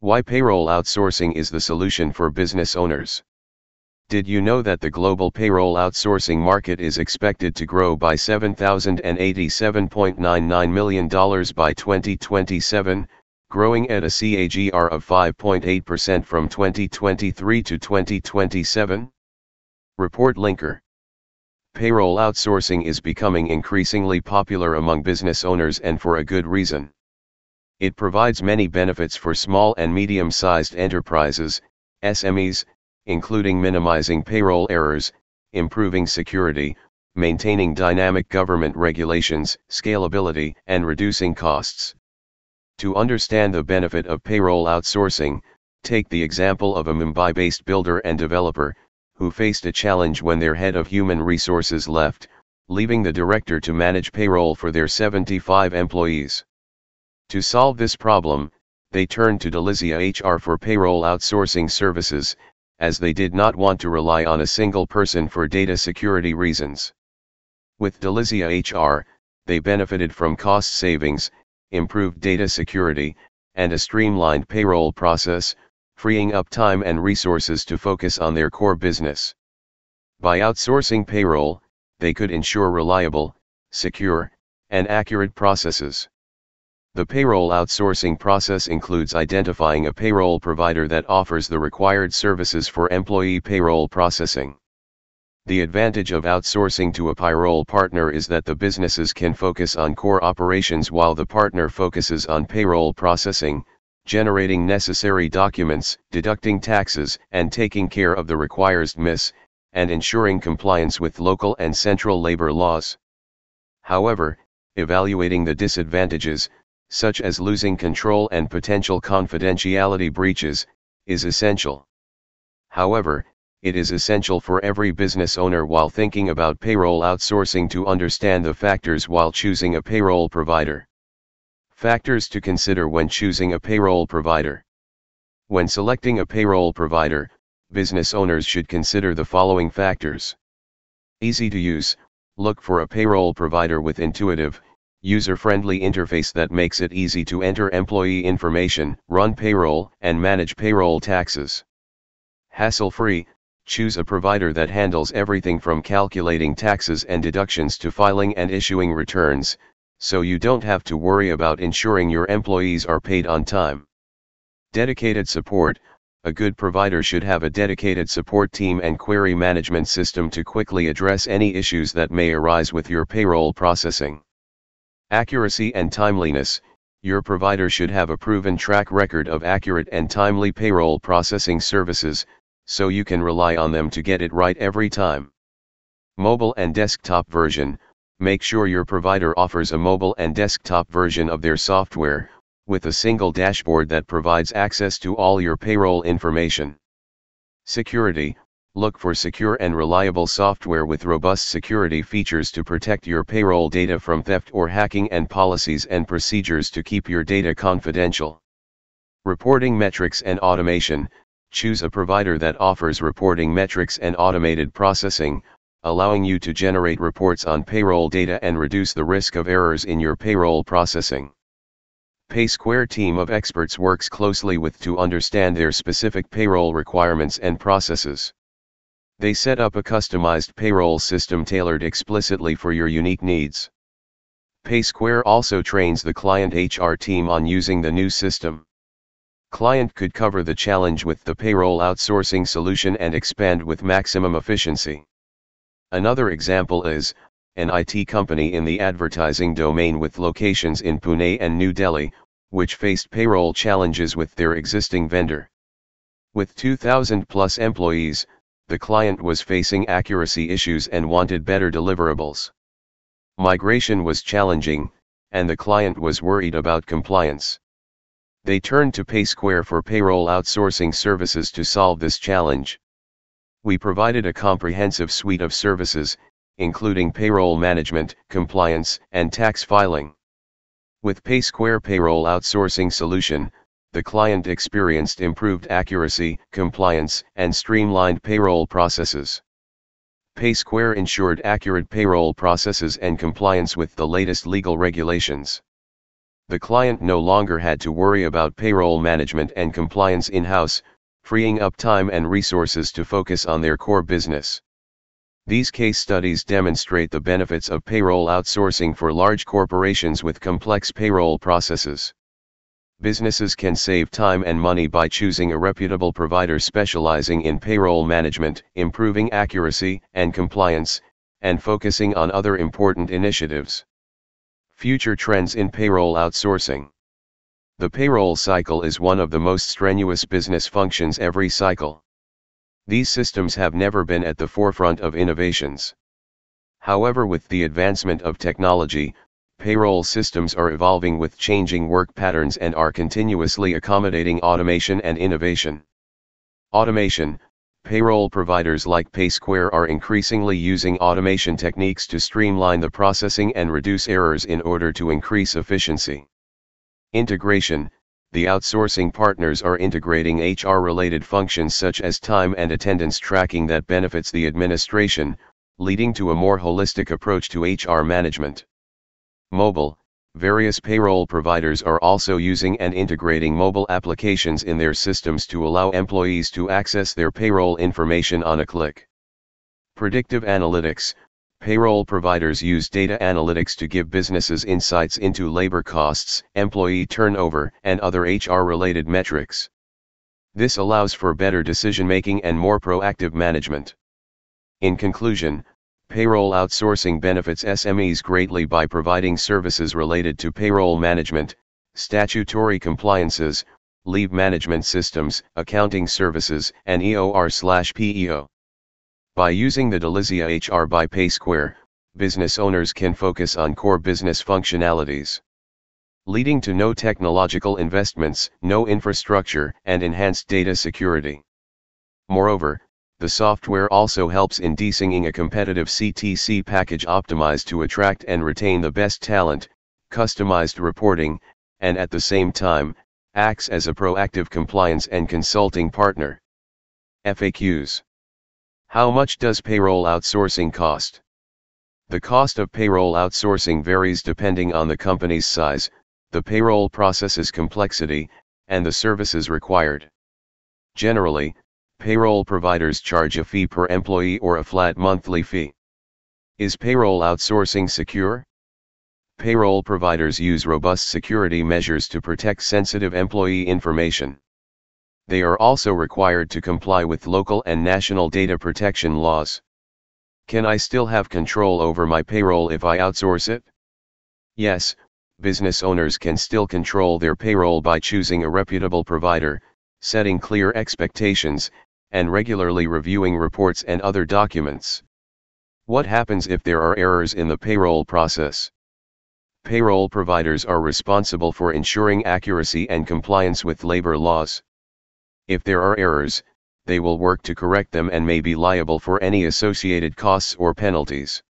Why payroll outsourcing is the solution for business owners. Did you know that the global payroll outsourcing market is expected to grow by $7,087.99 million by 2027, growing at a CAGR of 5.8% from 2023 to 2027? Report Linker Payroll outsourcing is becoming increasingly popular among business owners and for a good reason. It provides many benefits for small and medium sized enterprises, SMEs, including minimizing payroll errors, improving security, maintaining dynamic government regulations, scalability, and reducing costs. To understand the benefit of payroll outsourcing, take the example of a Mumbai based builder and developer, who faced a challenge when their head of human resources left, leaving the director to manage payroll for their 75 employees. To solve this problem, they turned to Delizia HR for payroll outsourcing services, as they did not want to rely on a single person for data security reasons. With Delizia HR, they benefited from cost savings, improved data security, and a streamlined payroll process, freeing up time and resources to focus on their core business. By outsourcing payroll, they could ensure reliable, secure, and accurate processes. The payroll outsourcing process includes identifying a payroll provider that offers the required services for employee payroll processing. The advantage of outsourcing to a payroll partner is that the businesses can focus on core operations while the partner focuses on payroll processing, generating necessary documents, deducting taxes, and taking care of the required MIS, and ensuring compliance with local and central labor laws. However, evaluating the disadvantages, such as losing control and potential confidentiality breaches, is essential. However, it is essential for every business owner while thinking about payroll outsourcing to understand the factors while choosing a payroll provider. Factors to consider when choosing a payroll provider. When selecting a payroll provider, business owners should consider the following factors. Easy to use, look for a payroll provider with intuitive, user-friendly interface that makes it easy to enter employee information, run payroll, and manage payroll taxes. Hassle-free, choose a provider that handles everything from calculating taxes and deductions to filing and issuing returns, so you don't have to worry about ensuring your employees are paid on time. Dedicated support, a good provider should have a dedicated support team and query management system to quickly address any issues that may arise with your payroll processing. Accuracy and timeliness Your provider should have a proven track record of accurate and timely payroll processing services, so you can rely on them to get it right every time. Mobile and desktop version Make sure your provider offers a mobile and desktop version of their software, with a single dashboard that provides access to all your payroll information. Security look for secure and reliable software with robust security features to protect your payroll data from theft or hacking and policies and procedures to keep your data confidential. Reporting metrics and automation, choose a provider that offers reporting metrics and automated processing, allowing you to generate reports on payroll data and reduce the risk of errors in your payroll processing. PaySquare team of experts works closely with to understand their specific payroll requirements and processes. They set up a customized payroll system tailored explicitly for your unique needs. PaySquare also trains the client HR team on using the new system. Client could cover the challenge with the payroll outsourcing solution and expand with maximum efficiency. Another example is, an IT company in the advertising domain with locations in Pune and New Delhi, which faced payroll challenges with their existing vendor. With 2,000 plus employees, the client was facing accuracy issues and wanted better deliverables. Migration was challenging, and the client was worried about compliance. They turned to PaySquare for payroll outsourcing services to solve this challenge. We provided a comprehensive suite of services, including payroll management, compliance, and tax filing. With PaySquare Payroll Outsourcing Solution, the client experienced improved accuracy, compliance, and streamlined payroll processes. PaySquare ensured accurate payroll processes and compliance with the latest legal regulations. The client no longer had to worry about payroll management and compliance in-house, freeing up time and resources to focus on their core business. These case studies demonstrate the benefits of payroll outsourcing for large corporations with complex payroll processes. Businesses can save time and money by choosing a reputable provider specializing in payroll management, improving accuracy and compliance, and focusing on other important initiatives. Future trends in payroll outsourcing. The payroll cycle is one of the most strenuous business functions every cycle. These systems have never been at the forefront of innovations. However with the advancement of technology, payroll systems are evolving with changing work patterns and are continuously accommodating automation and innovation. Automation, payroll providers like PaySquare are increasingly using automation techniques to streamline the processing and reduce errors in order to increase efficiency. Integration, the outsourcing partners are integrating HR-related functions such as time and attendance tracking that benefits the administration, leading to a more holistic approach to HR management. Mobile, various payroll providers are also using and integrating mobile applications in their systems to allow employees to access their payroll information on a click. Predictive analytics, Payroll providers use data analytics to give businesses insights into labor costs, employee turnover, and other HR related metrics. This allows for better decision making and more proactive management. In conclusion, payroll outsourcing benefits SMEs greatly by providing services related to payroll management, statutory compliances, leave management systems, accounting services, and EOR/PEO. By using the Delizia HR by PaySquare, business owners can focus on core business functionalities. Leading to no technological investments, no infrastructure, and enhanced data security. Moreover, the software also helps in desinging a competitive CTC package optimized to attract and retain the best talent, customized reporting, and at the same time, acts as a proactive compliance and consulting partner. FAQs how much does payroll outsourcing cost? The cost of payroll outsourcing varies depending on the company's size, the payroll process's complexity, and the services required. Generally, payroll providers charge a fee per employee or a flat monthly fee. Is payroll outsourcing secure? Payroll providers use robust security measures to protect sensitive employee information they are also required to comply with local and national data protection laws. Can I still have control over my payroll if I outsource it? Yes, business owners can still control their payroll by choosing a reputable provider, setting clear expectations, and regularly reviewing reports and other documents. What happens if there are errors in the payroll process? Payroll providers are responsible for ensuring accuracy and compliance with labor laws. If there are errors, they will work to correct them and may be liable for any associated costs or penalties.